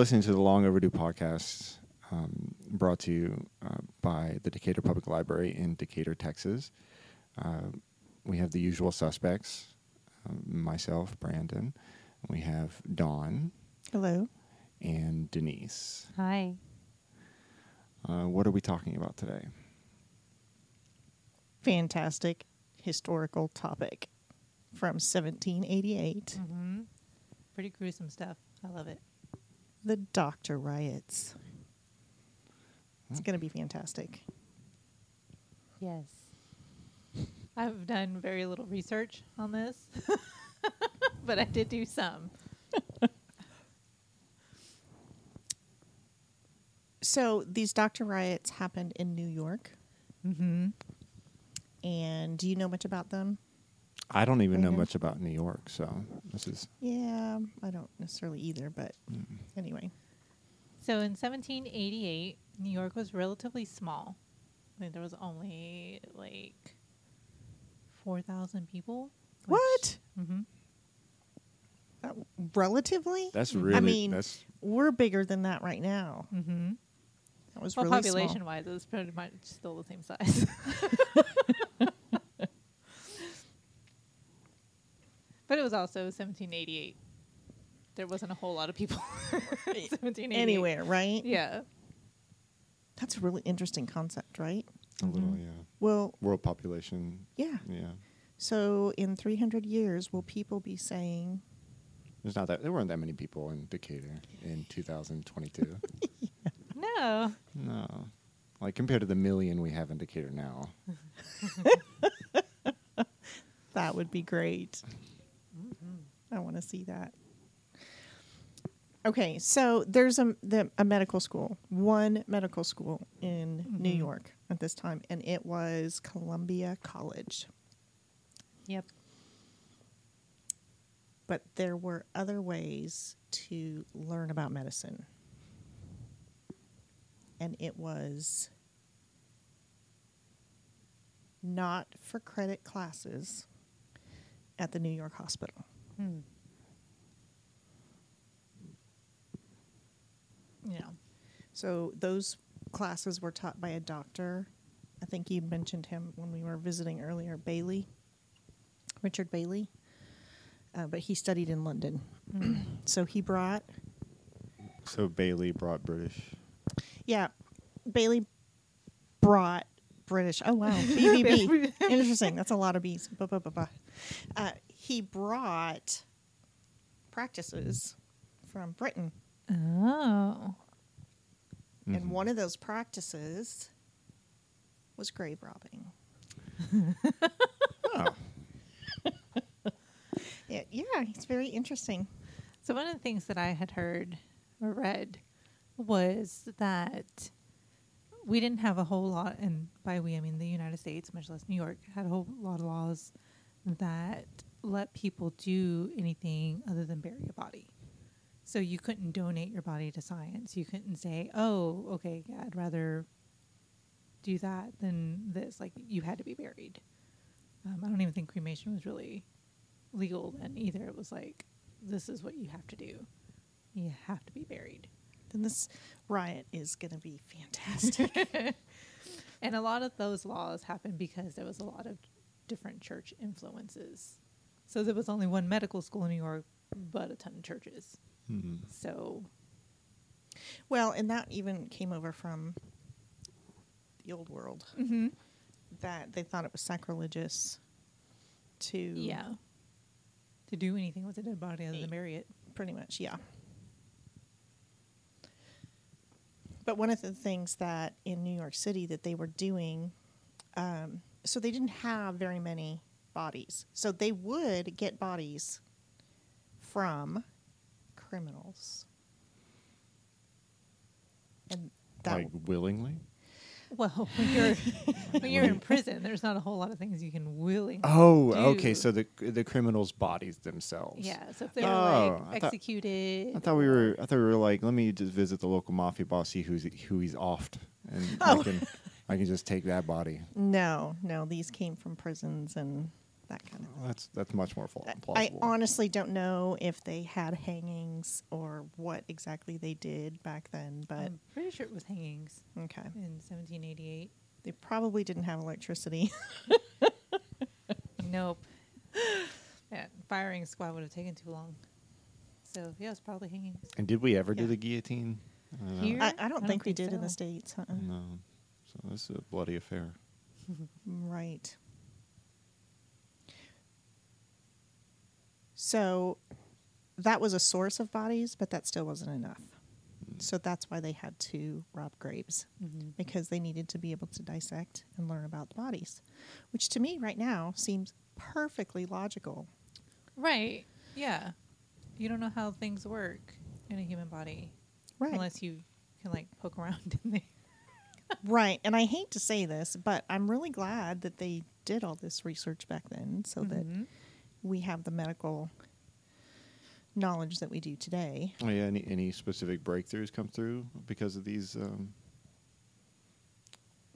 listening to the Long Overdue podcast, um, brought to you uh, by the Decatur Public Library in Decatur, Texas. Uh, we have the usual suspects um, myself, Brandon. We have Dawn Hello. and Denise. Hi. Uh, what are we talking about today? Fantastic historical topic from 1788. Mm-hmm. Pretty gruesome stuff. I love it. The Doctor Riots. It's going to be fantastic. Yes. I've done very little research on this, but I did do some. So these Doctor Riots happened in New York. Mm-hmm. And do you know much about them? I don't even know Brandon? much about New York, so this is Yeah, I don't necessarily either, but anyway. So in 1788, New York was relatively small. I think there was only like 4,000 people. What? Mm-hmm. Uh, relatively? that's Mm. I really mean, that's We're bigger than that right now. Mm-hmm. That was Well, really population wise, it was pretty much still the same size. but it was also 1788. There wasn't a whole lot of people. 1788. Anywhere, right? Yeah. That's a really interesting concept, right? a little Mhm. yeah. Well, World population, yeah. yeah. So in 300 years, will people be saying, There's not that there weren't that many people in Decatur in 2022. No. no, like compared to the million we have in Decatur now. that would be great? I want to see that. Okay, so there's a the, a medical school, one medical school in New Mhm. York at this time, and it was Columbia College. Yep. But there were other ways to learn about medicine, and it was not for credit classes at the New York hospital. Hmm. Yeah. So those classes were taught by a doctor. I think you mentioned him when we were visiting earlier, Bayley, Richard Bayley. Uh, but he studied in London. so he brought, So Bayley brought British. yeah, Bayley brought British. Oh, wow. BBB. Interesting. That's a lot of B's. Ba, ba, ba, ba. Uh, he brought practices from Britain. Oh. And mm-hmm. one of those practices was grave robbing. Oh, Yeah, yeah, it's very interesting. So one of the things that I had heard or read was that we didn't have a whole lot, and by we I mean the United States, much less New York, had a whole lot of laws that let people do anything other than bury a body. So you couldn't donate your body to science. You couldn't say, "Oh, okay, yeah, I'd rather do that than this." Like you had to be buried. Um, I don't even think cremation was really legal then either. It was like, this is what you have to do. You have to be buried. Then this riot is going to be fantastic. And a lot of those laws happened because there was a lot of different church influences. So there was only one medical school in New York, but a ton of churches. Mhm. So well, and that even came over from the old world mm-hmm. that they thought it was sacrilegious to yeah, to do anything with a dead body other than bury it. pretty much, yeah. But one of the things that in New York City that they were doing, um, so they didn't have very many bodies. So they would get bodies from criminals. And that like willingly. Well, when you're when you're in prison, there's not a whole lot of things you can willingly. Oh, do. okay. So the the criminals' bodies themselves. yeah, so if they're Oh, I like thought- executed, I thought we were. I thought we were like, let me just visit the local mafia boss, see who's who he's offed, and Oh. I can I can just take that body. No, no, these came from prisons and that kind of Well, that's that's much more fla- I- I honestly don't know if they had hangings or what exactly they did back then, but I'm pretty sure it was hangings okay. in 1788. They probably didn't have electricity. Nope. Yeah, firing squad would have taken too long. So yeah, it's probably hangings. and did we ever do the guillotine? I don't. Here? I, I don't I don't think we think did in the. States. Uh-uh. No. So this is a bloody affair. Right. So that was a source of bodies, but that still wasn't enough. So that's why they had to rob graves Mm-hmm. because they needed to be able to dissect and learn about the bodies, which to me right now seems perfectly logical. Right. Yeah. You don't know how things work in a human body Right. unless you can like poke around in there. Right. And I hate to say this, but I'm really glad that they did all this research back then so that Mhm. We have the medical knowledge that we do today. Oh yeah. Any any specific breakthroughs come through because of these? Um,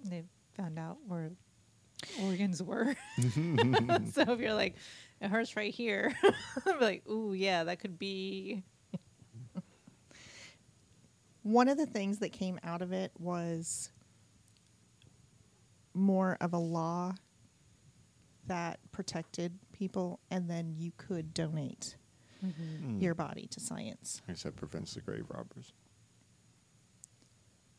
they found out where organs were. so if you're like, it hurts right here, I'm like, ooh, yeah, that could be. One of the things that came out of it was more of a law that protected people, and then you could donate hmm. your body to science. I guess that prevents the grave robbers.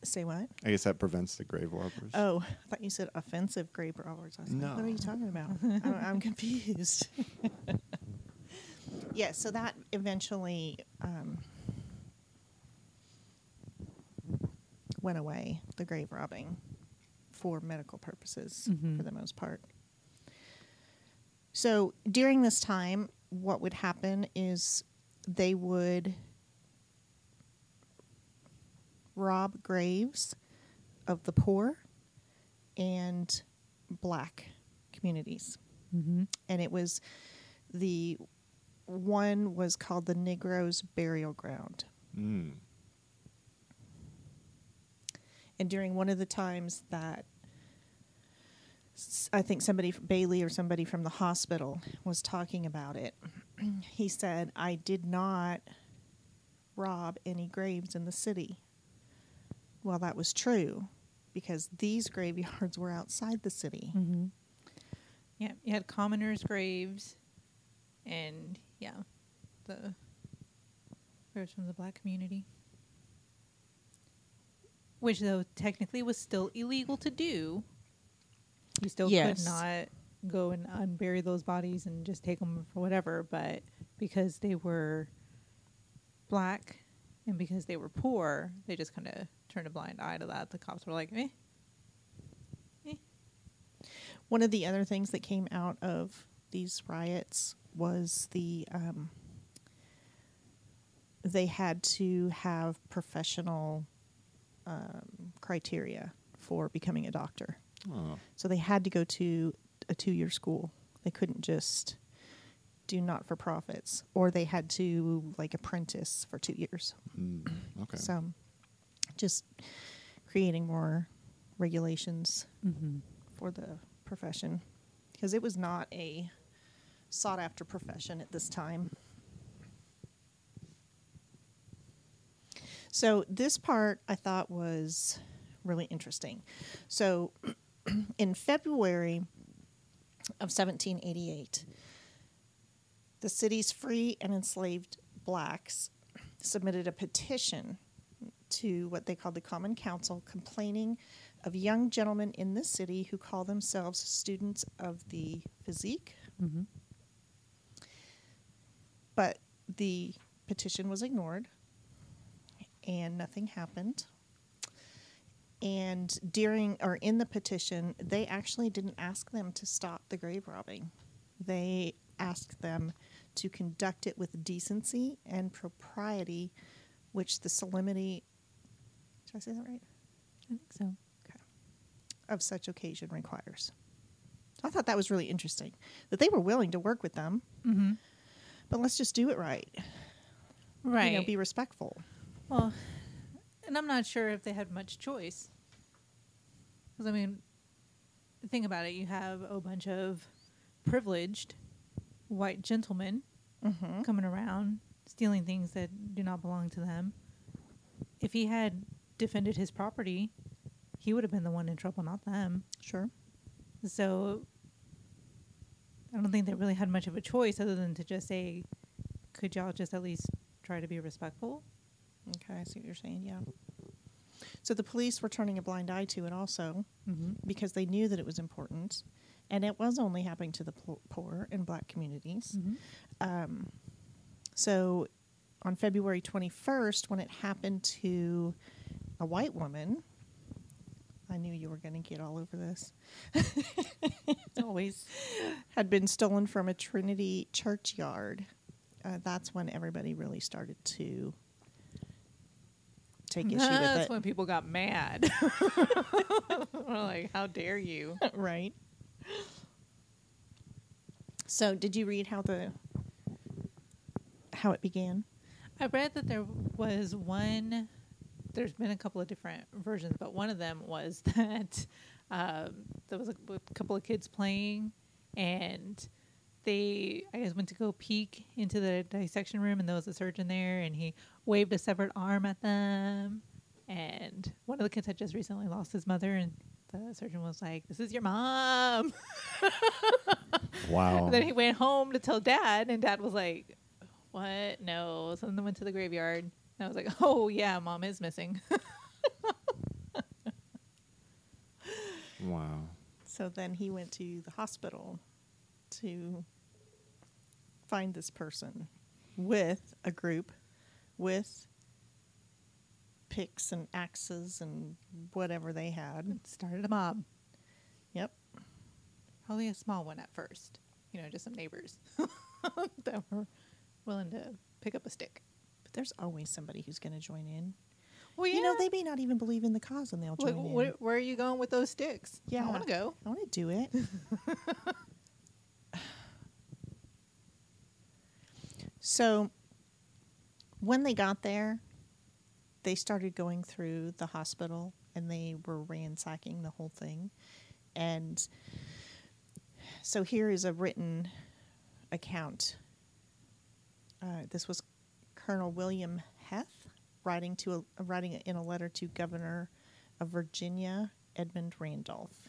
Say what? I guess that prevents the grave robbers. Oh, I thought you said offensive grave robbers. I was like, what are you talking about? I'm, I'm confused. yeah, so that eventually um, went away, the grave robbing, for medical purposes Mhm. for the most part. So during this time, what would happen is they would rob graves of the poor and black communities. Mm-hmm. And it was the one was called the Negroes Burial Ground. Mm. And during one of the times that s- I think somebody, Bayley or somebody from the hospital, was talking about it, he said, I did not rob any graves in the city. Well, that was true because these graveyards were outside the city. Mm-hmm. Yeah, you had commoners' graves, and yeah, the graves from the black community, which though technically was still illegal to do. You still Yes. could not go and unbury those bodies and just take them for whatever, but because they were black and because they were poor, they just kind of turned a blind eye to that. The cops were like, eh. eh. One of the other things that came out of these riots was the um, they had to have professional um, criteria for becoming a doctor. Oh. So they had to go to a two year school. They couldn't just do not for profits, or they had to like apprentice for two years. Mm. Okay. So just creating more regulations Mm-hmm. for the profession because it was not a sought after profession at this time. So, this part I thought was really interesting. So, in February of 1788, the city's free and enslaved blacks submitted a petition to what they called the Common Council complaining of young gentlemen in this city who call themselves students of the physique. Mm-hmm. But the petition was ignored and nothing happened. And during or in the petition, they actually didn't ask them to stop the grave robbing. They asked them to conduct it with decency and propriety, which the solemnity did I say that right? I think so. Okay. Of such occasion requires. I thought that was really interesting that they were willing to work with them, Mm-hmm. but let's just do it right. Right. You know, be respectful. Well, and I'm not sure if they had much choice. Because, I mean, think about it. You have a bunch of privileged white gentlemen Mm-hmm. coming around stealing things that do not belong to them. If he had defended his property, he would have been the one in trouble, not them. Sure. So I don't think they really had much of a choice other than to just say, could y'all just at least try to be respectful? Okay, I see what you're saying. Yeah. So the police were turning a blind eye to it also Mm-hmm. because they knew that it was important, and it was only happening to the poor and black communities. Mm-hmm. Um, so on February 21st, when it happened to a white woman, I knew you were going to get all over this. Always. Had been stolen from a Trinity churchyard. Uh, that's when everybody really started to take issue with That's it. when people got mad. We're like, how dare you? right. So, did you read how the how it began? I read that there was one. There's been a couple of different versions, but one of them was that um, there was a, a couple of kids playing, and they, I guess, went to go peek into the dissection room, and there was a surgeon there, and he waved a severed arm at them, and one of the kids had just recently lost his mother, and the surgeon was like, "This is your mom." Wow. then he went home to tell dad, and dad was like, "What? No." So then they went to the graveyard. And I was like, "Oh yeah, mom is missing." wow. So then he went to the hospital to find this person with a group with picks and axes and whatever they had. Started a mob. Yep. Probably a small one at first. You know, just some neighbors that were willing to pick up a stick. But there's always somebody who's going to join in. Well, You know, they may not even believe in the cause and they'll Like, join in. where are you going with those sticks? Yeah. I want to go. I want to do it. so, when they got there, they started going through the hospital and they were ransacking the whole thing. And so, here is a written account. Uh, this was Colonel William Heth writing to a, writing in a letter to Governor of Virginia Edmund Randolph.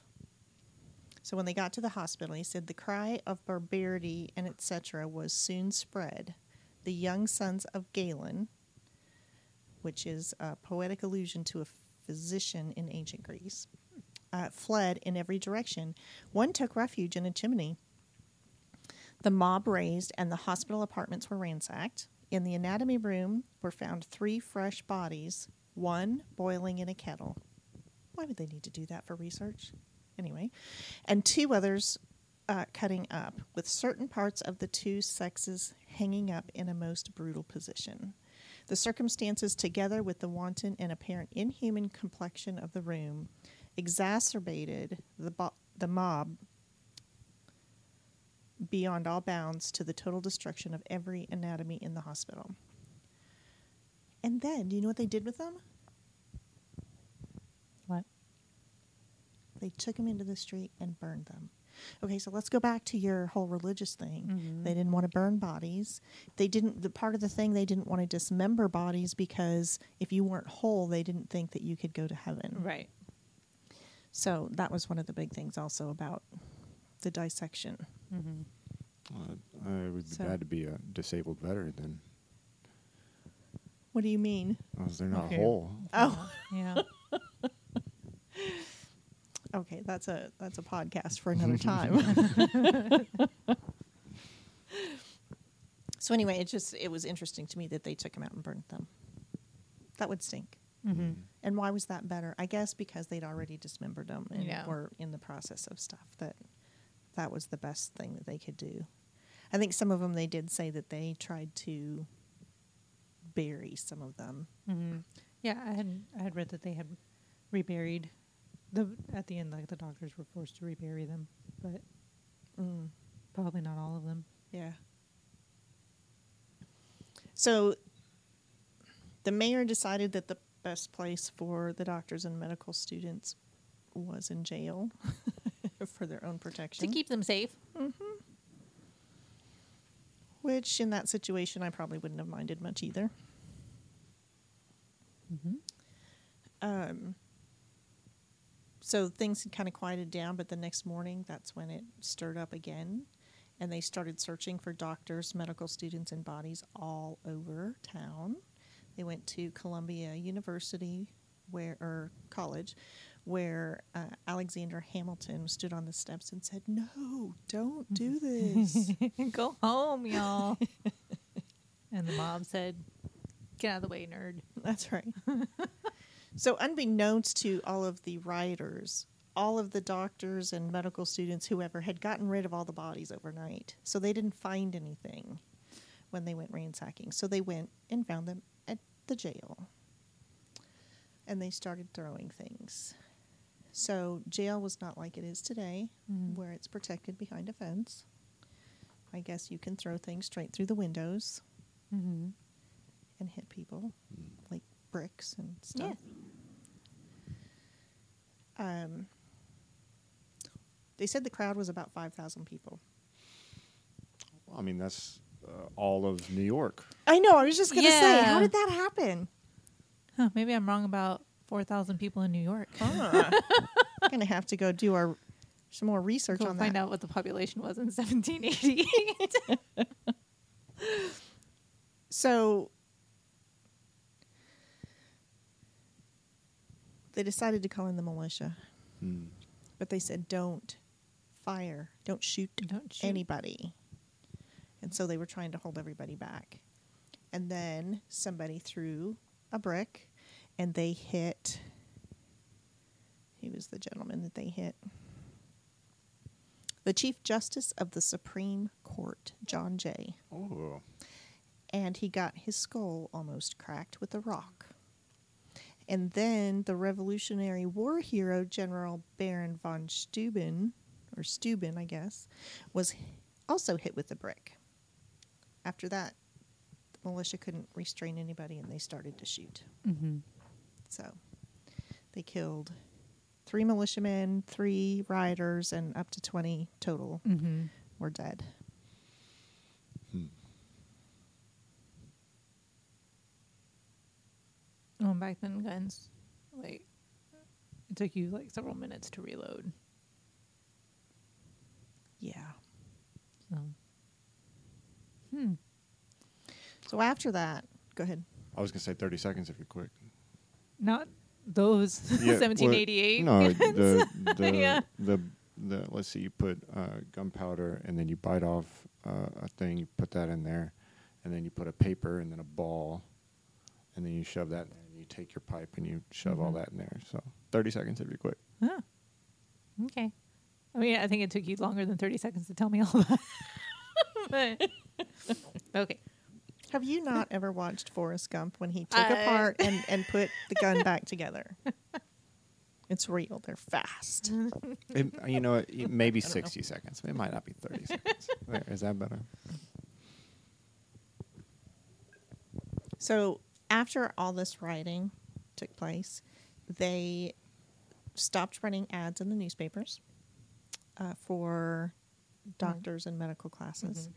So when they got to the hospital, he said the cry of barbarity and etc. was soon spread. The young sons of Galen, which is a poetic allusion to a physician in ancient Greece, uh, fled in every direction. One took refuge in a chimney. The mob raised, and the hospital apartments were ransacked. In the anatomy room were found three fresh bodies, one boiling in a kettle. Why would they need to do that for research? Anyway, and two others uh, cutting up, with certain parts of the two sexes hanging up in a most brutal position. The circumstances, together with the wanton and apparent inhuman complexion of the room, exacerbated the, bo- the mob beyond all bounds to the total destruction of every anatomy in the hospital. And then, do you know what they did with them? What? They took them into the street and burned them. Okay, so let's go back to your whole religious thing. Mhm. They didn't want to burn bodies. They didn't. The part of the thing they didn't want to dismember bodies because if you weren't whole, they didn't think that you could go to heaven. Right. So that was one of the big things also about the dissection. Mm-hmm. Well, it would be So- bad to be a disabled veteran then. What do you mean? Because they're not Okay. whole. Oh, Yeah. okay. That's a that's a podcast for another time. so anyway, it just it was interesting to me that they took them out and burned them. That would stink. mm-hmm. And why was that better? I guess because they'd already dismembered them and Yeah. were in the process of stuff that that was the best thing that they could do. I think some of them they did say that they tried to bury some of them. Mm-hmm. Yeah, I had I had read that they had reburied the at the end, like the doctors were forced to rebury them, but Mm, probably not all of them. yeah. So the mayor decided that the best place for the doctors and medical students was in jail for their own protection. To keep them safe. which in that situation I probably wouldn't have minded much either. Um, so things had kind of quieted down, but the next morning, that's when it stirred up again. And they started searching for doctors, medical students, and bodies all over town. They went to Columbia University, where or college, where uh, Alexander Hamilton stood on the steps and said, "No, don't do this." Go home, y'all. and the mom said, Get out of the way, nerd. That's right. so, unbeknownst to all of the rioters, all of the doctors and medical students, whoever, had gotten rid of all the bodies overnight. So, they didn't find anything when they went ransacking. So, they went and found them at the jail. And they started throwing things. So, jail was not like it is today, Mhm. where it's protected behind a fence. I guess you can throw things straight through the windows Mm-hmm. and hit people, like bricks and stuff. Um, they said the crowd was about 5,000 people. I mean, that's uh, all of New York. I know. I was just going to say, how did that happen? Huh, maybe I'm wrong about 4,000 people in New York. Huh. I'm going to have to go do our some more research Go on find that. out what the population was in 1788. So they decided to call in the militia, Hmm. but they said, don't fire, don't shoot Don't shoot. anybody. And so they were trying to hold everybody back. And then somebody threw a brick and they hit. He was the gentleman that they hit. The Chief Justice of the Supreme Court, John Jay. Oh, And he got his skull almost cracked with a rock. And then the Revolutionary War hero, General Baron von Steuben, or Steuben, I guess, was also hit with a brick. After that, the militia couldn't restrain anybody and they started to shoot. mm-hmm. So they killed three militiamen, three rioters, and up to 20 total Mm-hmm. were dead. Oh, back then, guns, like, it took you like several minutes to reload. Yeah. So, hmm. So after that, go ahead. I was gonna say thirty seconds if you're quick. Not those Yeah, well, 1788. No, guns. the the, Yeah. the the let's see, you put uh, gunpowder and then you bite off uh, a thing, you put that in there, and then you put a paper and then a ball, and then you shove that in there, and you take your pipe and you shove all Mhm. that in there. So thirty seconds if you're quick. Oh. Okay. I mean, I think it took you longer than 30 seconds to tell me all that. okay. Have you not ever watched Forrest Gump when he took I- apart and, and put the gun back together? It's real. They're fast. It, you know, it, it maybe I don't know. sixty seconds. It might not be thirty seconds. There, is that better? So after all this rioting took place, they stopped running ads in the newspapers uh, for doctors and medical classes.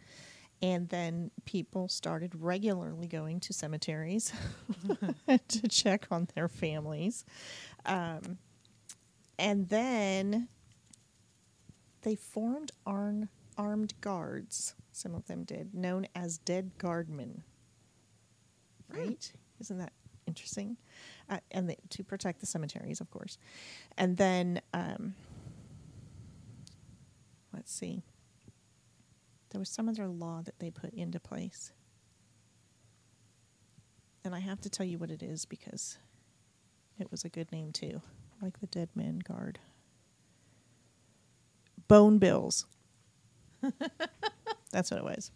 And then people started regularly going to cemeteries to check on their families. Um, and then they formed arm, armed guards, some of them did, known as dead guardmen. Right? Isn't that interesting? Uh, and to protect the cemeteries, of course. And then, um, let's see. There was some other law that they put into place. And I have to tell you what it is because it was a good name too, like the Dead Man Guard. Bone bills. That's what it was.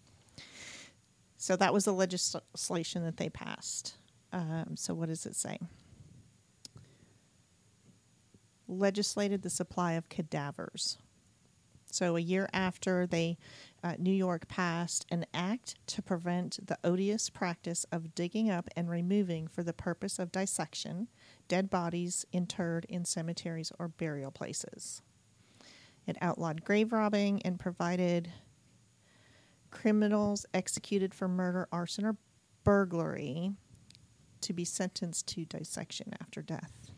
So that was the legislation that they passed. Um, so what does it say? Legislated the supply of cadavers. So a year after they, uh, New York passed an act to prevent the odious practice of digging up and removing for the purpose of dissection dead bodies interred in cemeteries or burial places. It outlawed grave robbing and provided criminals executed for murder, arson, or burglary to be sentenced to dissection after death.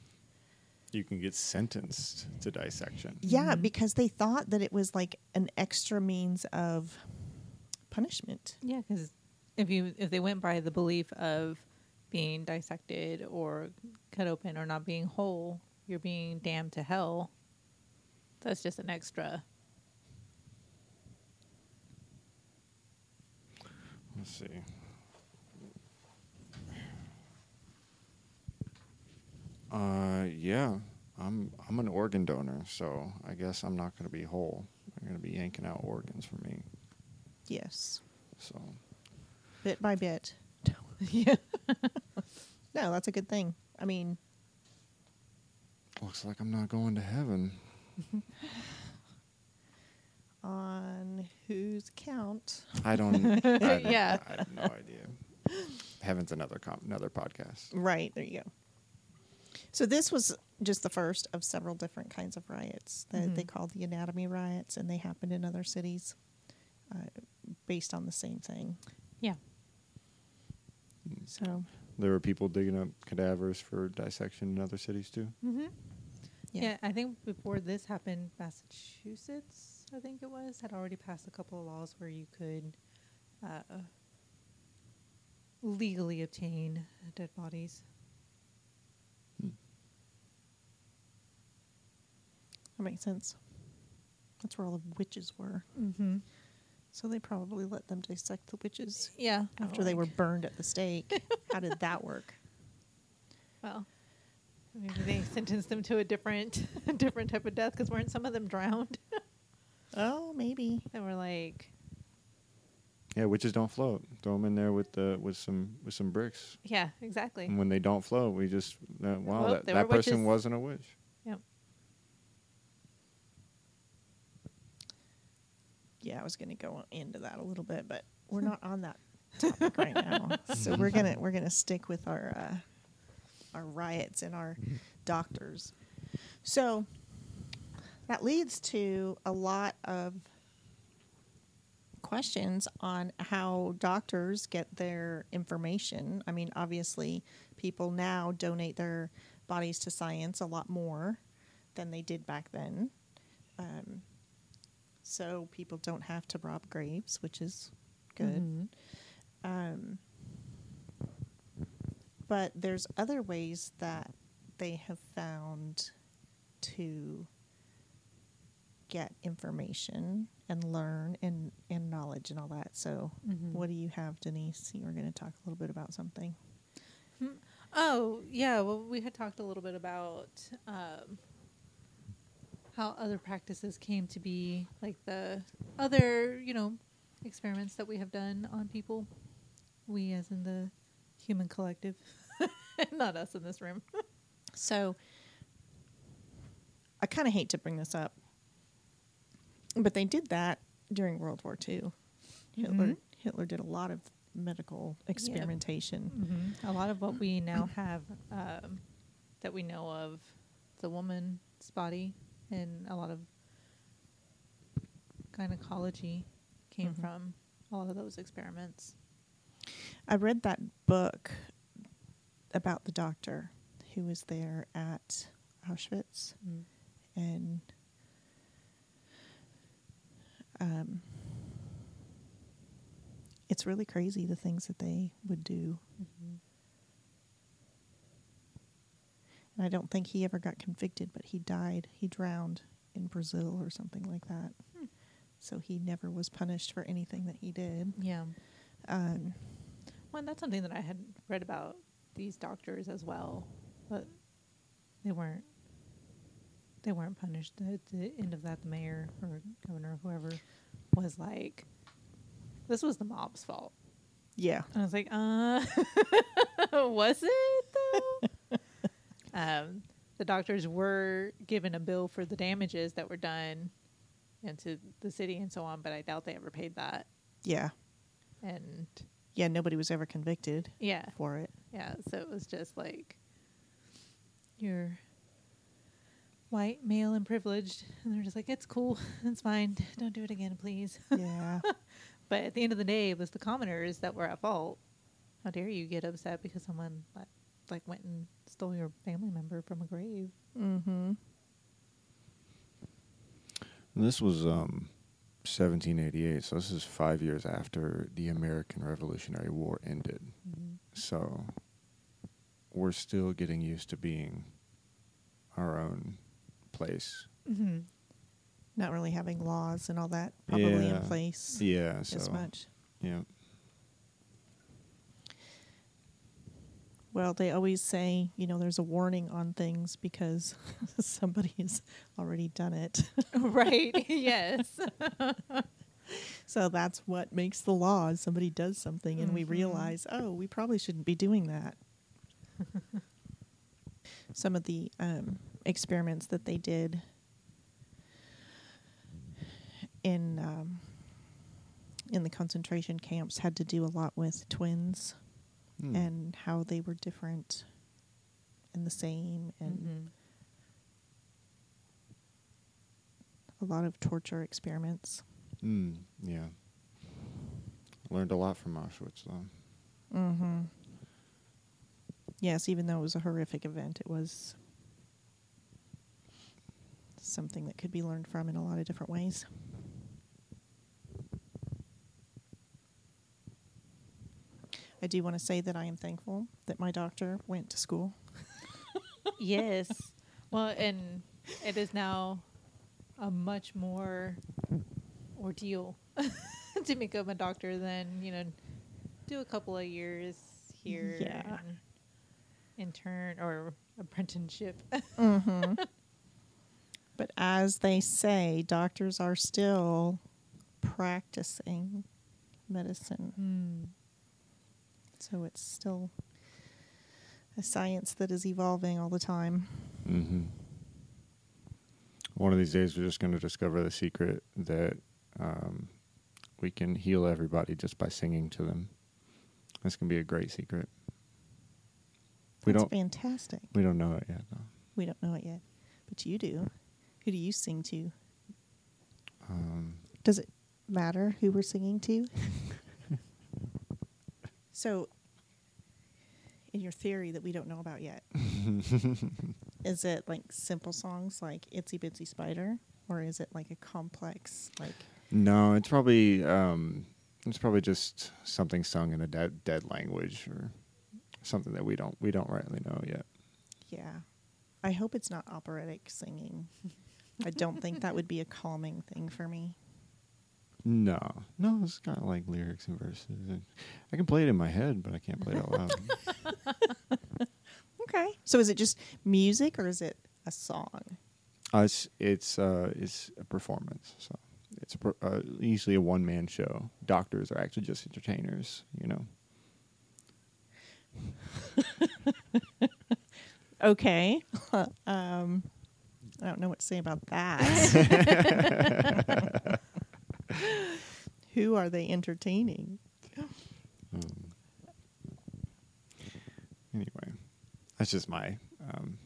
You can get sentenced to dissection. Yeah, Mhm. because they thought that it was like an extra means of punishment. Yeah, because if you if they went by the belief of being dissected or cut open or not being whole, you're being damned to hell. That's just an extra. Let's see. Uh, yeah, I'm I'm an organ donor, so I guess I'm not going to be whole. They're going to be yanking out organs for me. Yes, So bit by bit. yeah. No, that's a good thing. I mean, looks like I'm not going to heaven. on whose count? I don't. I, Yeah. I have no idea. Heaven's another com- another podcast. Right, there you go. So this was just the first of several different kinds of riots that they Mhm. called the anatomy riots, and they happened in other cities uh, based on the same thing. Yeah. So There were people digging up cadavers for dissection in other cities too. Mm-hmm. yeah, Yeah. I think before this happened, Massachusetts, I think it was, had already passed a couple of laws where you could uh, legally obtain dead bodies. that makes sense. That's where all the witches were. Mm-hmm. So they probably let them dissect the witches Yeah. after they were burned at the stake. How did that work? Well, maybe they sentenced them to a different, a different type of death because weren't some of them drowned? Oh, maybe. they were like, Yeah, witches don't float. Throw them in there with the with some with some bricks. yeah, exactly. And when they don't float, we just uh, wow Well, that, they that were person witches. wasn't a witch. Yep. Yeah, I was going to go into that a little bit, but we're not on that topic right now. So we're gonna we're gonna stick with our uh, our riots and our doctors. So that leads to a lot of questions on how doctors get their information. I mean, obviously, people now donate their bodies to science a lot more than they did back then. Um, so people don't have to rob graves, which is good. Mhm. Um, but there's other ways that they have found to get information and learn and, and knowledge and all that. So, Mhm. what do you have, Denise? You were going to talk a little bit about something. Oh, yeah. Well, we had talked a little bit about um, how other practices came to be, like the other, you know, experiments that we have done on people. We, as in the human collective, not us in this room. So, I kind of hate to bring this up, but they did that during World War II. Hitler Mhm. Hitler did a lot of medical experimentation. Mm-hmm. A lot of what we now have um, that we know of the woman's body and a lot of gynecology came Mhm. from all of those experiments. I read that book about the doctor who was there at Auschwitz, and um, it's really crazy the things that they would do. Mhm. And I don't think he ever got convicted, but he died. He drowned in Brazil or something like that. Hmm. So he never was punished for anything that he did. Yeah. Um, Well, and that's something that I had read about these doctors as well, but they weren't. They weren't punished. At the end of that, the mayor or governor, or whoever, was like, "This was the mob's fault." yeah. And I was like, "Uh, was it though?" um, the doctors were given a bill for the damages that were done into the city and so on, but I doubt they ever paid that. Yeah. And Yeah. Nobody was ever convicted yeah, for it. Yeah, so it was just like you're white, male, and privileged, and they're just like, "It's cool, it's fine. Don't do it again, please." Yeah. But at the end of the day, it was the commoners that were at fault. How dare you get upset because someone like, like went and stole your family member from a grave? Mm-hmm. This was um, 1788, so this is five years after the American Revolutionary War ended. So we're still getting used to being our own place. Mm-hmm. Not really having laws and all that probably Yeah. in place Yeah, so as much. yeah. Well, they always say, you know, there's a warning on things because somebody has already done it. right. yes. so that's what makes the law. is Somebody does something and we Mhm. realize, oh, we probably shouldn't be doing that. Some of the um, experiments that they did in um, in the concentration camps had to do a lot with twins Hmm. and how they were different and the same and Mhm. a lot of torture experiments. Mm, yeah. Learned a lot from Auschwitz, though. Mm-hmm. Yes, even though it was a horrific event, it was something that could be learned from in a lot of different ways. I do want to say that I am thankful that my doctor went to school. yes. Well, and it is now a much more ordeal to become a doctor than you know do a couple of years here Yeah. and intern or apprenticeship. Mm-hmm. but as they say, doctors are still practicing medicine. Hmm. So it's still a science that is evolving all the time. Mm-hmm. One of these days, we're just going to discover the secret that um, we can heal everybody just by singing to them. This can be a great secret. We don't. fantastic. We don't know it yet, though. We don't know it yet, but you do. Who do you sing to? Um, Does it matter who we're singing to? so, in your theory that we don't know about yet, is it like simple songs like "Itsy Bitsy Spider," or is it like a complex like? no, it's probably um, it's probably just something sung in a dead dead language or something that we don't we don't rightly know yet. Yeah, I hope it's not operatic singing. I don't think that would be a calming thing for me. No, no, it's got like lyrics and verses. And I can play it in my head, but I can't play it out loud. Okay. So is it just music or is it a song? Uh, it's it's uh, it's a performance, so it's a, per- uh, usually a one man show. Doctors are actually just entertainers, you know. Okay. um, I don't know what to say about that. Who are they entertaining? Um, anyway, that's just my um,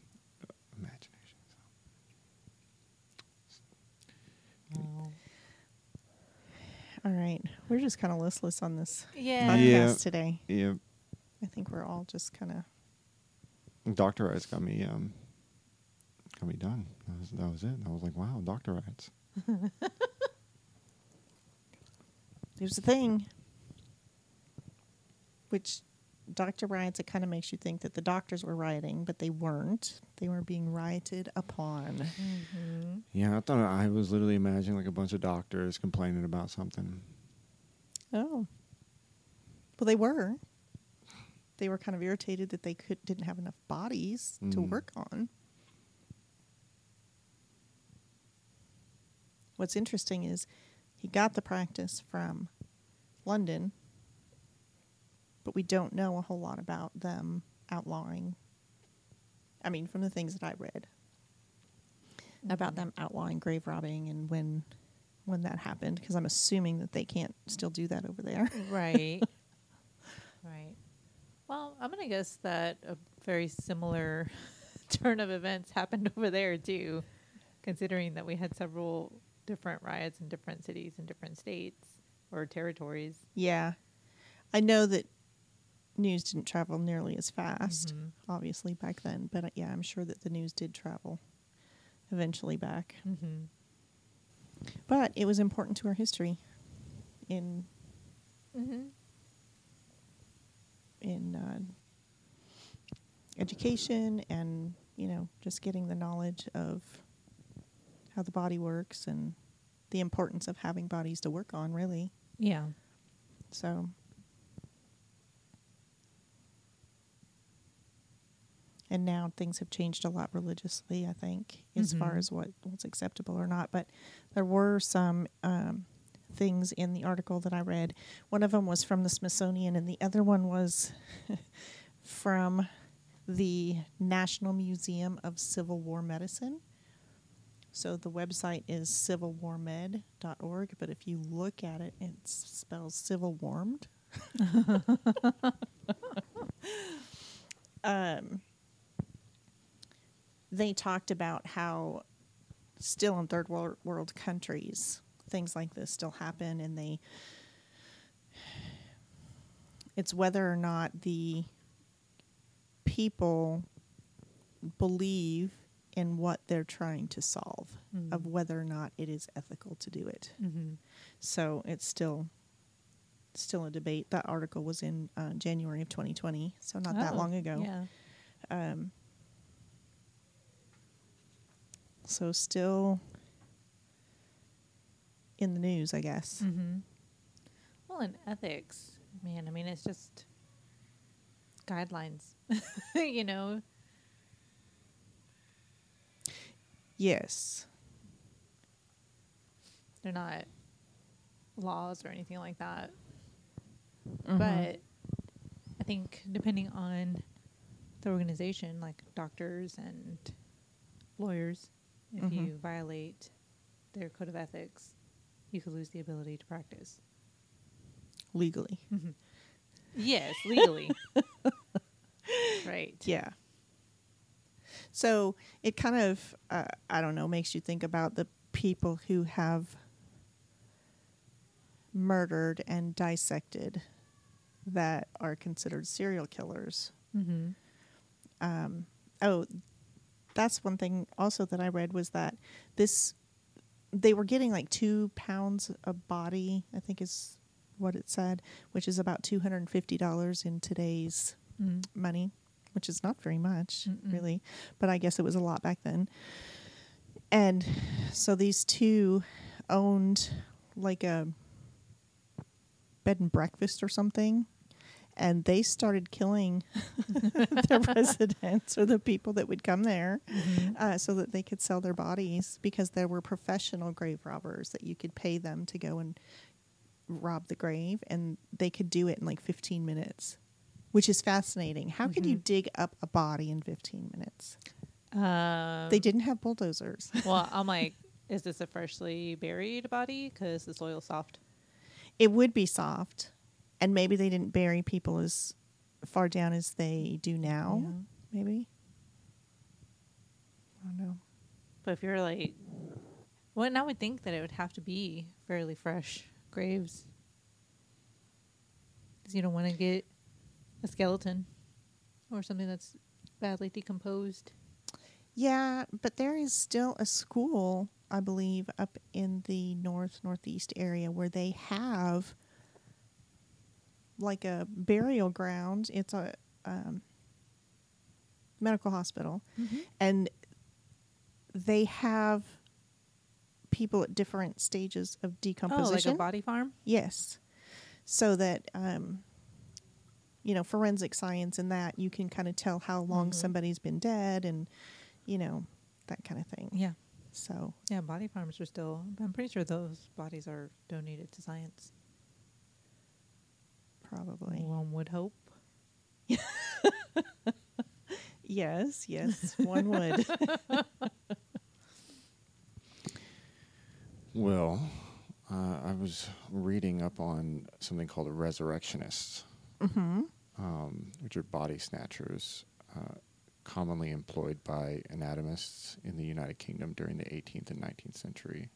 imagination. Oh. All right. We're just kind of listless on this Yeah. podcast Yeah. today. Yeah, I think we're all just kind of. doctor rights got me um, got me done. That was, that was it. I was like, wow, doctor rights. There's a thing. Which, Dr. Riots, it kind of makes you think that the doctors were rioting, but they weren't. They were being rioted upon. Mm-hmm. Yeah, I thought I was literally imagining like a bunch of doctors complaining about something. Oh. Well, they were. They were kind of irritated that they could didn't have enough bodies to Mm. work on. What's interesting is he got the practice from London, but we don't know a whole lot about them outlawing. I mean, from the things that I read about them outlawing grave robbing and when when that happened, because I'm assuming that they can't still do that over there. Right. right. Well, I'm going to guess that a very similar turn of events happened over there too, considering that we had several different riots in different cities and different states. or territories. Yeah. I know that news didn't travel nearly as fast, Mhm. obviously, back then. But uh, yeah, I'm sure that the news did travel eventually back. Mm-hmm. But it was important to our history in Mm-hmm. in uh, education and you know just getting the knowledge of how the body works and the importance of having bodies to work on really. Yeah. so. And now things have changed a lot religiously i think as far Mhm. as what what's acceptable or not. But there were some um, things in the article that i read. One of them was from the smithsonian and the other one was from the national museum of civil war medicine so the website is civilwarmed.org but if you look at it it spells civil warmed um, they talked about how still in third world, world countries things like this still happen and they it's whether or not the people believe in what they're trying to solve of Mm. whether or not it is ethical to do it Mm-hmm. so it's still still a debate. That article was in uh, January of 2020, so not that long ago. Yeah. Um, so still in the news, I guess. Mm-hmm. Well, in ethics, man, I mean, it's just guidelines, you know? Yes. They're not laws or anything like that. Mhm. But I think depending on the organization, like doctors and lawyers, if Mhm. you violate their code of ethics, you could lose the ability to practice. legally. Yes, legally. right. Yeah. So it kind of, uh, I don't know, makes you think about the people who have murdered and dissected that are considered serial killers. Mm-hmm. Um, oh, that's one thing also that I read was that this, they were getting like two pounds a body, I think is what it said, which is about $250 in today's Mm. money, which is not very much, Mm-mm. really. But I guess it was a lot back then. And so these two owned like a bed and breakfast or something. And they started killing the residents or the people that would come there Mm-hmm. uh, so that they could sell their bodies because there were professional grave robbers that you could pay them to go and rob the grave and they could do it in like 15 minutes which is fascinating how can you Mhm. dig up a body in 15 minutes Um, they didn't have bulldozers well, I'm like, is this a freshly buried body? Because the soil's soft. it would be soft and maybe they didn't bury people as far down as they do now Yeah. maybe i don't know But if you're like, well, and I would think that it would have to be fairly fresh graves. Because you don't want to get a skeleton or something that's badly decomposed. Yeah, but there is still a school, I believe, up in the north northeast area where they have like a burial ground. It's a um, medical hospital, and they have people at different stages of decomposition. Oh, like a body farm? Yes. So that um you know, forensic science and that you can kind of tell how long Mhm. somebody's been dead and you know, that kind of thing. Yeah. So, Yeah, body farms are still, I'm pretty sure those bodies are donated to science. probably. One would hope. Yes, yes, one would. Well, uh, I was reading up on something called resurrectionists, mhm. um, which are body snatchers, uh, commonly employed by anatomists in the United Kingdom during the 18th and 19th century.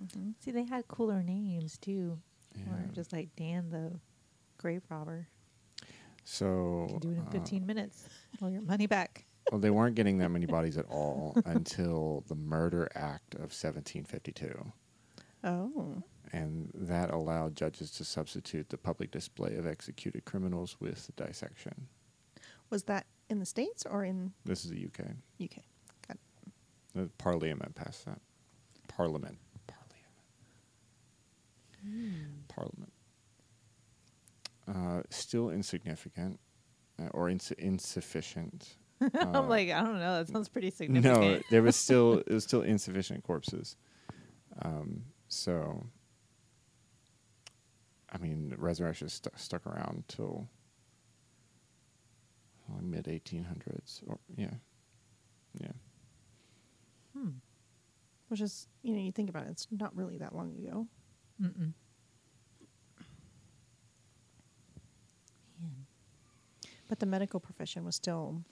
Mhm. See, they had cooler names too. Or just like Dan the grave robber. So You can do it in uh, 15 minutes or your money back. well, they weren't getting that many bodies at all until the Murder Act of 1752. Oh. And that allowed judges to substitute the public display of executed criminals with dissection. Was that in the States or in This is the UK. UK? Got it. The Parliament passed that. Parliament. Parliament. Parliament. Uh, still insignificant uh, or ins- insufficient. Uh, I'm like, I don't know. That sounds pretty significant. no, there was still it was still insufficient corpses. Um, so, I mean, resurrection stu stuck around till mid 1800s, or yeah, yeah. Hmm. Which is, you know, you think about it, it's not really that long ago. Mm-mm. Man. But the medical profession was still,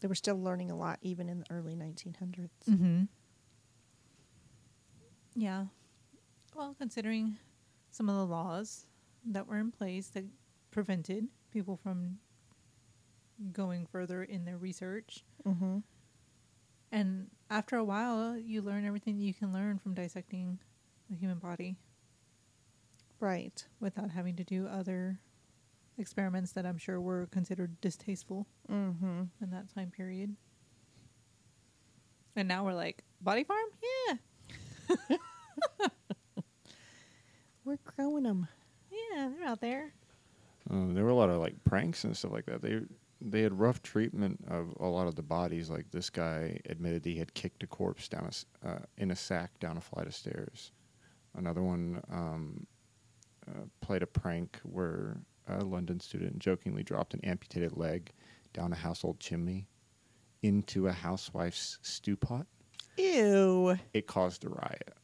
they were still learning a lot even in the early 1900s. Mm-hmm. Yeah. Well, considering some of the laws that were in place that prevented people from going further in their research. Mm-hmm. And after a while, you learn everything you can learn from dissecting the human body Right. without having to do other experiments that I'm sure were considered distasteful Mm-hmm. in that time period. And now we're like, body farm? Yeah. We're growing them. Yeah, they're out there. Uh, there were a lot of like pranks and stuff like that. They they had rough treatment of a lot of the bodies. Like this guy admitted he had kicked a corpse down a s uh, in a sack down a flight of stairs. Another one um, uh, played a prank where a London student jokingly dropped an amputated leg down a household chimney into a housewife's stew pot. Ew. It caused a riot.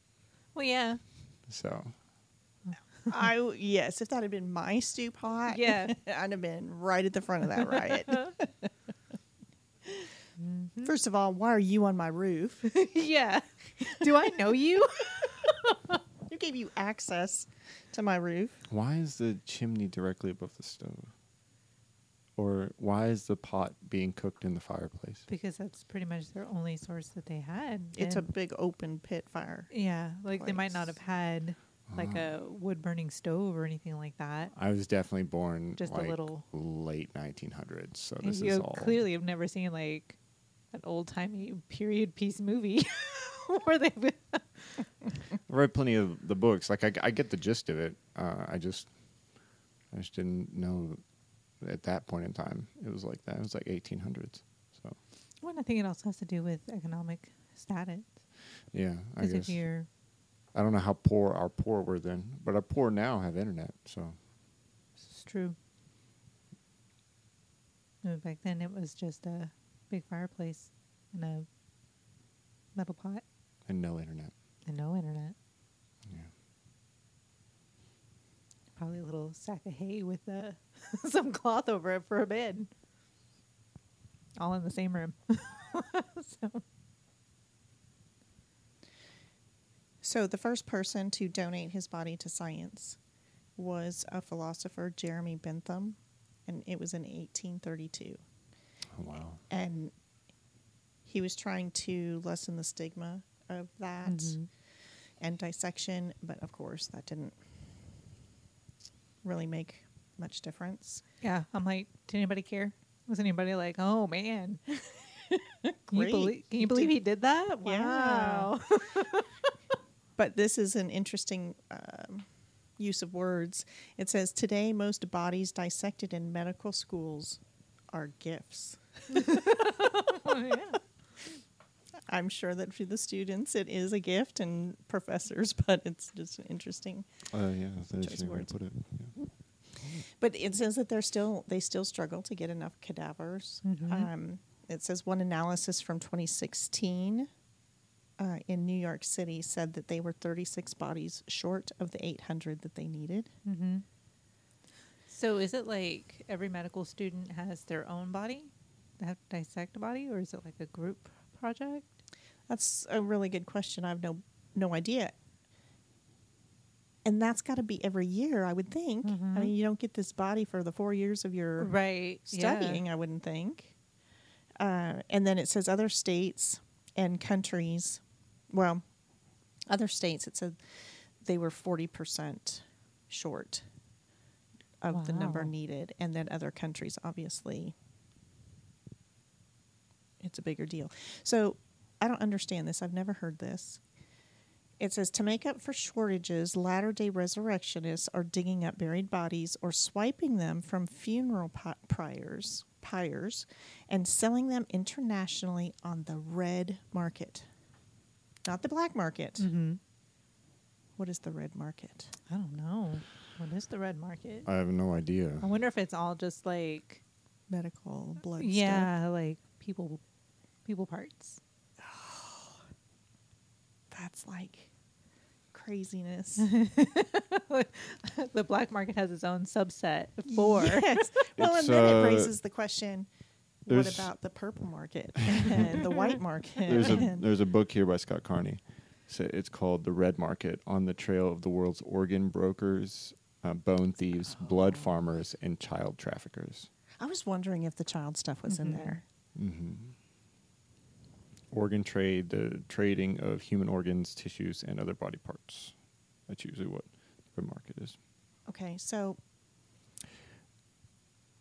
Well, yeah. So I yes, if that had been my stew pot, Yeah. I'd have been right at the front of that riot. Mm-hmm. First of all, why are you on my roof? yeah. Do I know you? Who gave you access to my roof? why is the chimney directly above the stove? Or why is the pot being cooked in the fireplace? because that's pretty much their only source that they had. It's a big open pit fire. yeah, like they might not have had like Ah. a wood burning stove or anything like that. I was definitely born Just a little- late 1900s, so this you is all clearly have never seen like an old timey period piece movie where they read plenty of the books. Like I, I get the gist of it. Uh, I just, I just didn't know at that point in time it was like that. It was like 1800s. So Well, I think it also has to do with economic status. yeah, I Because guess if you're I don't know how poor our poor were then, but our poor now have internet. So It's true. Back then it was just a big fireplace and a metal pot and no internet. and no internet. Yeah. Probably a little sack of hay with uh, some cloth over it for a bed. All in the same room. so, So the first person to donate his body to science was a philosopher, Jeremy Bentham, and it was in 1832. Oh wow. And he was trying to lessen the stigma of that Mhm. and dissection, but of course that didn't really make much difference. yeah, I'm like, did anybody care? Was anybody like, oh man, can you, Great. belie- can you believe he did that? Yeah. Wow. But this is an interesting um, use of words. It says today most bodies dissected in medical schools are gifts. yeah. I'm sure that for the students it is a gift and professors, but it's just interesting. Uh, yeah, that's an interesting way to put it. Yeah. But it says that they're still they still struggle to get enough cadavers. Mhm. Um, it says one analysis from 2016 uh, in New York City said that they were 36 bodies short of the 800 that they needed. Mm-hmm. So is it like every medical student has their own body? They have to dissect a body, or is it like a group project? That's a really good question. I have no no idea. and that's got to be every year, I would think. I Mhm. mean, you don't get this body for the four years of your Right. yeah. studying, I wouldn't think. Uh, and then it says other states and countries. Well, other states, it said they were 40% short of the number needed. And then other countries, obviously, it's a bigger deal. So I don't understand this. I've never heard this. It says to make up for shortages, Latter day Resurrectionists are digging up buried bodies or swiping them from funeral pi- pyres, pyres and selling them internationally on the red market. Not the black market. Mm-hmm. What is the red market? I don't know. What is the red market? I have no idea. I wonder if it's all just like Medical blood stuff. yeah, like people people parts. That's like craziness. the black market has its own subset for Yes. Well, It's, and then uh, it raises the question what about the purple market and the white market? There's a there's a book here by Scott Carney. So it's called The Red Market: On the Trail of the World's Organ Brokers, uh, Bone Thieves, Blood Oh. Farmers, and Child Traffickers. I was wondering if the child stuff was in Mhm. there. hmm Organ trade, the trading of human organs, tissues, and other body parts. That's usually what the red market is. Okay, so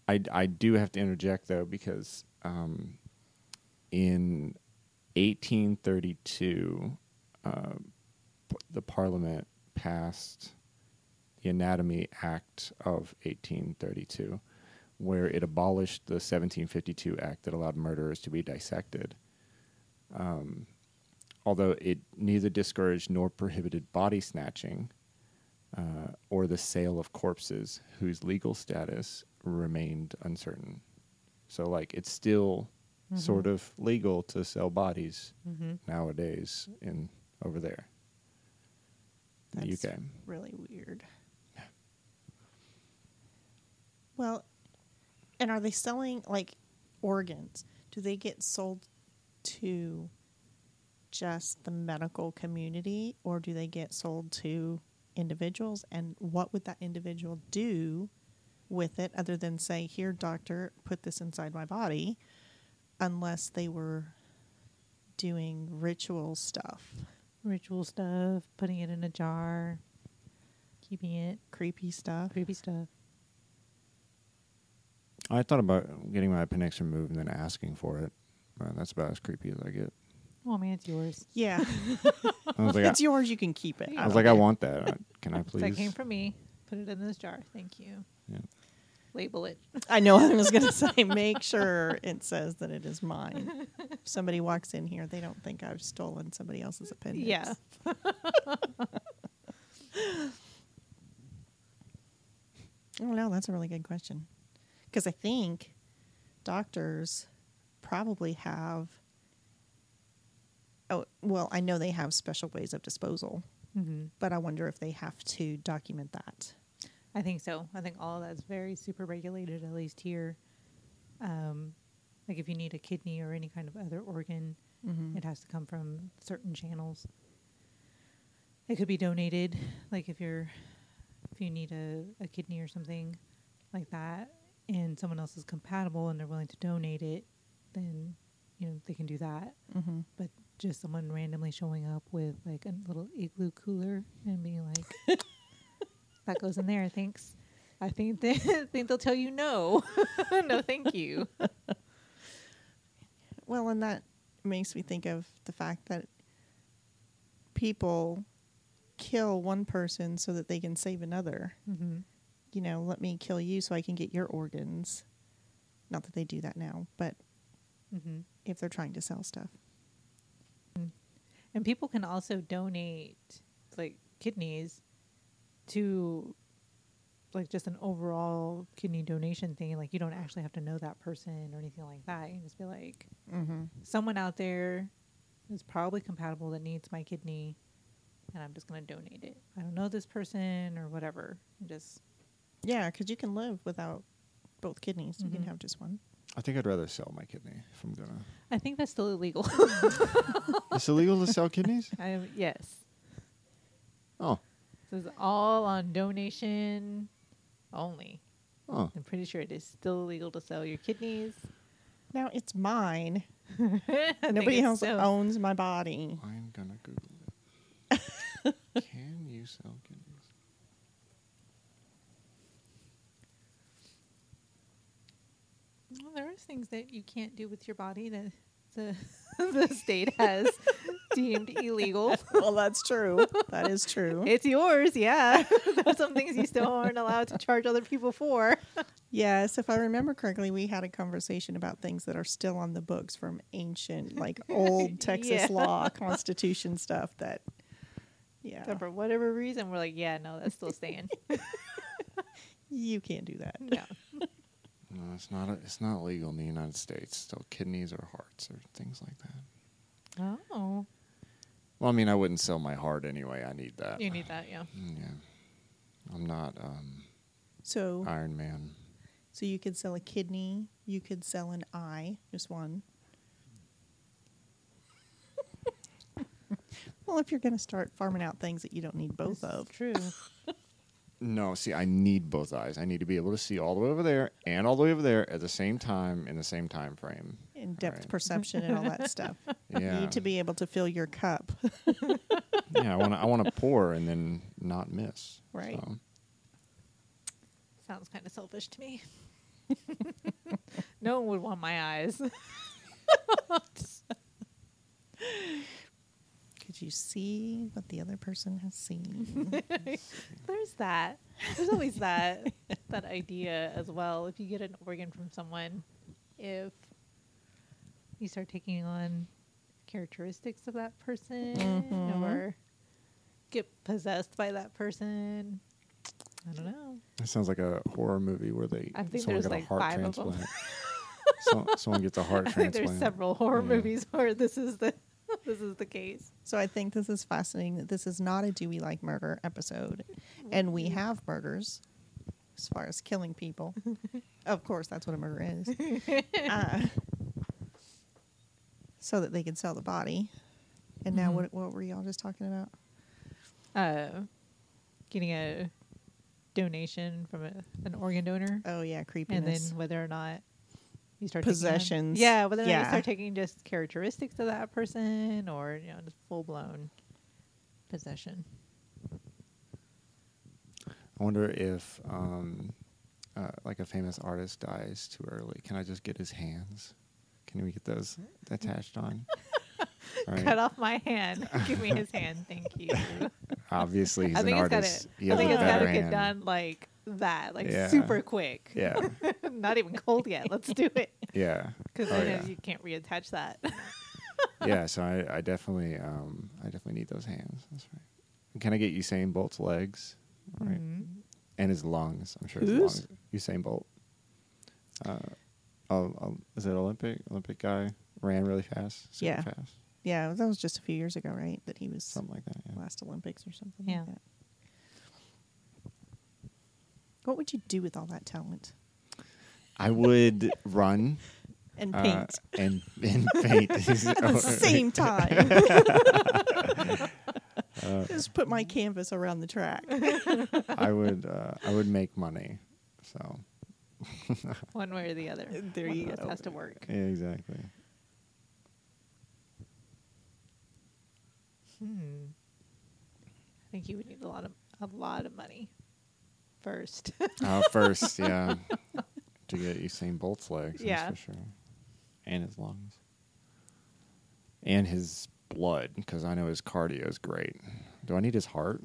I, I do have to interject though because um, in 1832, uh, the Parliament passed the Anatomy Act of 1832, where it abolished the 1752 Act that allowed murderers to be dissected. Um, although it neither discouraged nor prohibited body snatching uh, or the sale of corpses whose legal status remained uncertain. So, like, it's still sort of legal to sell bodies mm-hmm. nowadays in over there, that's the UK. really weird. Well, and are they selling like organs? Do they get sold to just the medical community or do they get sold to individuals? And what would that individual do with it other than say, Here, doctor, put this inside my body, unless they were doing ritual stuff, Ritual stuff, putting it in a jar, keeping it creepy stuff? creepy stuff. I thought about getting my appendix removed and then asking for it. Uh, that's about as creepy as I get. Well, I mean, it's yours. Yeah. I was like, I, it's yours. You can keep it. I I was like, I want that. Can I please? That came from me. Put it in this jar. Thank you. Yeah. Label it. I know. I was going to say, make sure it says that it is mine. If somebody walks in here, they don't think I've stolen somebody else's appendix. Yeah. Oh, don't. That's a really good question. Because I think doctors probably have. Oh, well, I know they have special ways of disposal, Mm-hmm. but I wonder if they have to document that. I think so. I think all that's very super regulated, at least here. Um, like if you need a kidney or any kind of other organ, Mm-hmm. it has to come from certain channels. It could be donated, like if you're if you need a, a kidney or something like that, and someone else is compatible and they're willing to donate it, then you know they can do that. Mm-hmm. But just someone randomly showing up with like a little igloo cooler and being like, "That goes in there, thanks." I think they think they'll tell you no, no, thank you. Well, and that makes me think of the fact that people kill one person so that they can save another. hmm You know, let me kill you so I can get your organs. Not that they do that now, but hmm if they're trying to sell stuff. And people can also donate like kidneys to like just an overall kidney donation thing. Like you don't actually have to know that person or anything like that. You can just be like, Mm-hmm. someone out there is probably compatible that needs my kidney, and I'm just going to donate it. I don't know this person or whatever. And just Yeah, because you can live without both kidneys. You can Mhm. have just one. I think I'd rather sell my kidney if I'm gonna. I think that's still illegal. It's illegal to sell kidneys. I, yes. Oh, This is all on donation only. Oh, I'm pretty sure it is still illegal to sell your kidneys. Now it's mine. Nobody else so. owns my body. I'm gonna Google it. Can you sell kidneys? Well, there are things that you can't do with your body that the the state has deemed illegal. well, that's true. That is true. It's yours, yeah. There's some things you still aren't allowed to charge other people for. Yes, if I remember correctly, we had a conversation about things that are still on the books from ancient, like old Texas Yeah. law, Constitution stuff. That, yeah, But for whatever reason, we're like, yeah, no, that's still staying. you can't do that. no. No, it's not. A, it's not legal in the United States. Still, kidneys or hearts or things like that. Oh, Well, I mean, I wouldn't sell my heart anyway. I need that. you need that, yeah. Mm, Yeah, I'm not um, So, Iron Man. so you could sell a kidney. You could sell an eye, just one. well, if you're going to start farming out things that you don't need both This of, True. No, see, I need both eyes. I need to be able to see all the way over there and all the way over there at the same time in the same time frame. in depth Right. perception and all that stuff. You Yeah, need to be able to fill your cup. yeah. I want to. I want to pour and then not miss. Right. So, Sounds kind of selfish to me. no one would want my eyes. Could you see what the other person has seen? There's that. There's always that that idea as well. If you get an organ from someone, if you start taking on characteristics of that person Mhm. or get possessed by that person, I don't know. it sounds like a horror movie where they I think someone there's got a like heart five of them. transplant. so, someone gets a heart I think transplant. there's several horror Yeah. movies where this is the this is the case. so I think this is fascinating that this is not a do we like murder episode. And we have murders as far as killing people. of course, that's what a murder is. Uh, so that they can sell the body. And now, Mhm. what, what were y'all just talking about? Uh, getting a donation from a, an organ donor. Oh, yeah, creepy. and then whether or not you start taking on- Possessions. yeah, whether or not you start taking just characteristics of that person or you know just full blown possession. I wonder if, um, uh, like a famous artist dies too early. Can I just get his hands? Can we get those attached on? All right. Cut off my hand. Give me his hand. Thank you. Obviously, he's I an think it's artist. gotta. he I think a it's gotta get done like that, like Yeah. super quick. Yeah, Not even cold yet. Let's do it yeah, because Oh, then yeah. you can't reattach that. yeah. So I, I definitely, um, I definitely need those hands. That's right. And Can I get Usain Bolt's legs? Right. Mhm. And his lungs. I'm sure his Whose? lungs. Usain Bolt. Uh, oh, oh, is it Olympic? Olympic guy ran really fast. Super Yeah. fast. yeah, that was just a few years ago, right? That he was Something like that. Yeah. last Olympics or something Yeah. like that. What would you do with all that talent? I would run And uh, paint and and paint at the same time. Uh, Just put my canvas around the track. I would uh, I would make money. So One way or the other. There One you go. has to work. yeah, exactly. Hmm. I think you would need a lot of a lot of money first. Uh, first, yeah, to get Usain Bolt's legs. Yeah. that's for sure, and his lungs, and his blood because I know his cardio is great. Do I need his heart?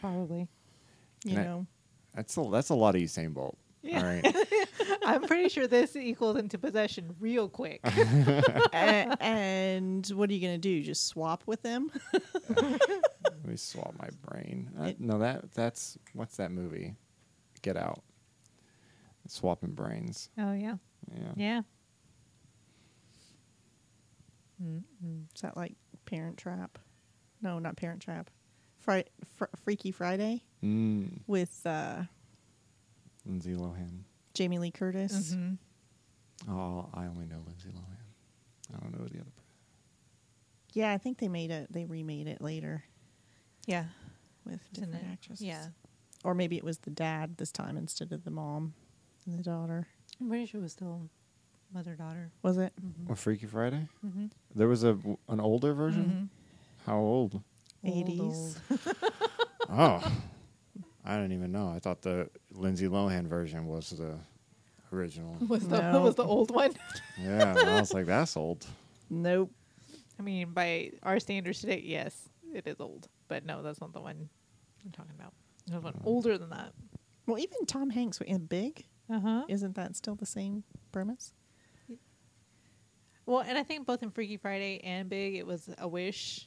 Probably. You Can I- know, That's a that's a lot of Usain Bolt. Yeah. All right. I'm pretty sure this equals into possession real quick. A- and what are you going to do? Just swap with them? Let me swap my brain. Uh, no, that that's what's that movie? Get Out. Swapping brains. oh yeah. Yeah. Yeah. Mm-mm. Is that like Parent Trap? No, not Parent Trap. Fri- Fr- Freaky Friday Mm. with uh, Lindsay Lohan. Jamie Lee Curtis. Mhm. Oh, I only know Lindsay Lohan. I don't know the other. Yeah, I think they made it. They remade it later. Yeah. with Isn't different it? actresses. Yeah. Or maybe it was the dad this time instead of the mom and the daughter. I'm pretty sure it was still mother daughter. Was it? What Freaky Friday? Mm-hmm. There was a an older version. How old? 80s. Oh, I don't even know. I thought the Lindsay Lohan version was the original. Was the No. was the old one? yeah, and I was like, that's old. Nope. I mean, by our standards today, yes, it is old. But no, that's not the one I'm talking about. There's one older than that. Well, even Tom Hanks in Big, Uh huh. isn't that still the same premise? Well, and I think both in Freaky Friday and Big, it was a wish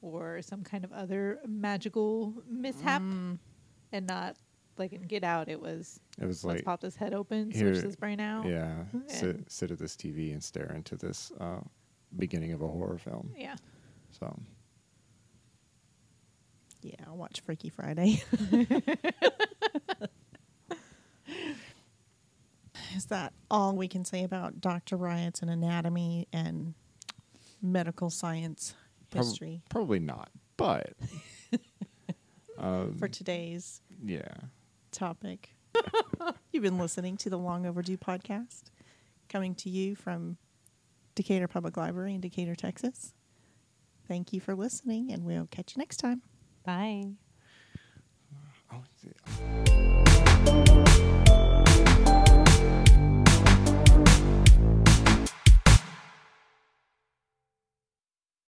or some kind of other magical mishap, Mm. and not like in Get Out. It was It was let's like, pop this head open, here- switch this brain out. yeah, sit, sit at this TV and stare into this uh, beginning of a horror film. Yeah. So Yeah, I'll watch Freaky Friday. Is that all we can say about Dr. Riot's and anatomy and medical science prob- history probably not, but um, for today's yeah. topic? You've been listening to the Long Overdue podcast, coming to you from Decatur Public Library in Decatur, Texas. Thank you for listening, and we'll catch you next time. Bye. Oh,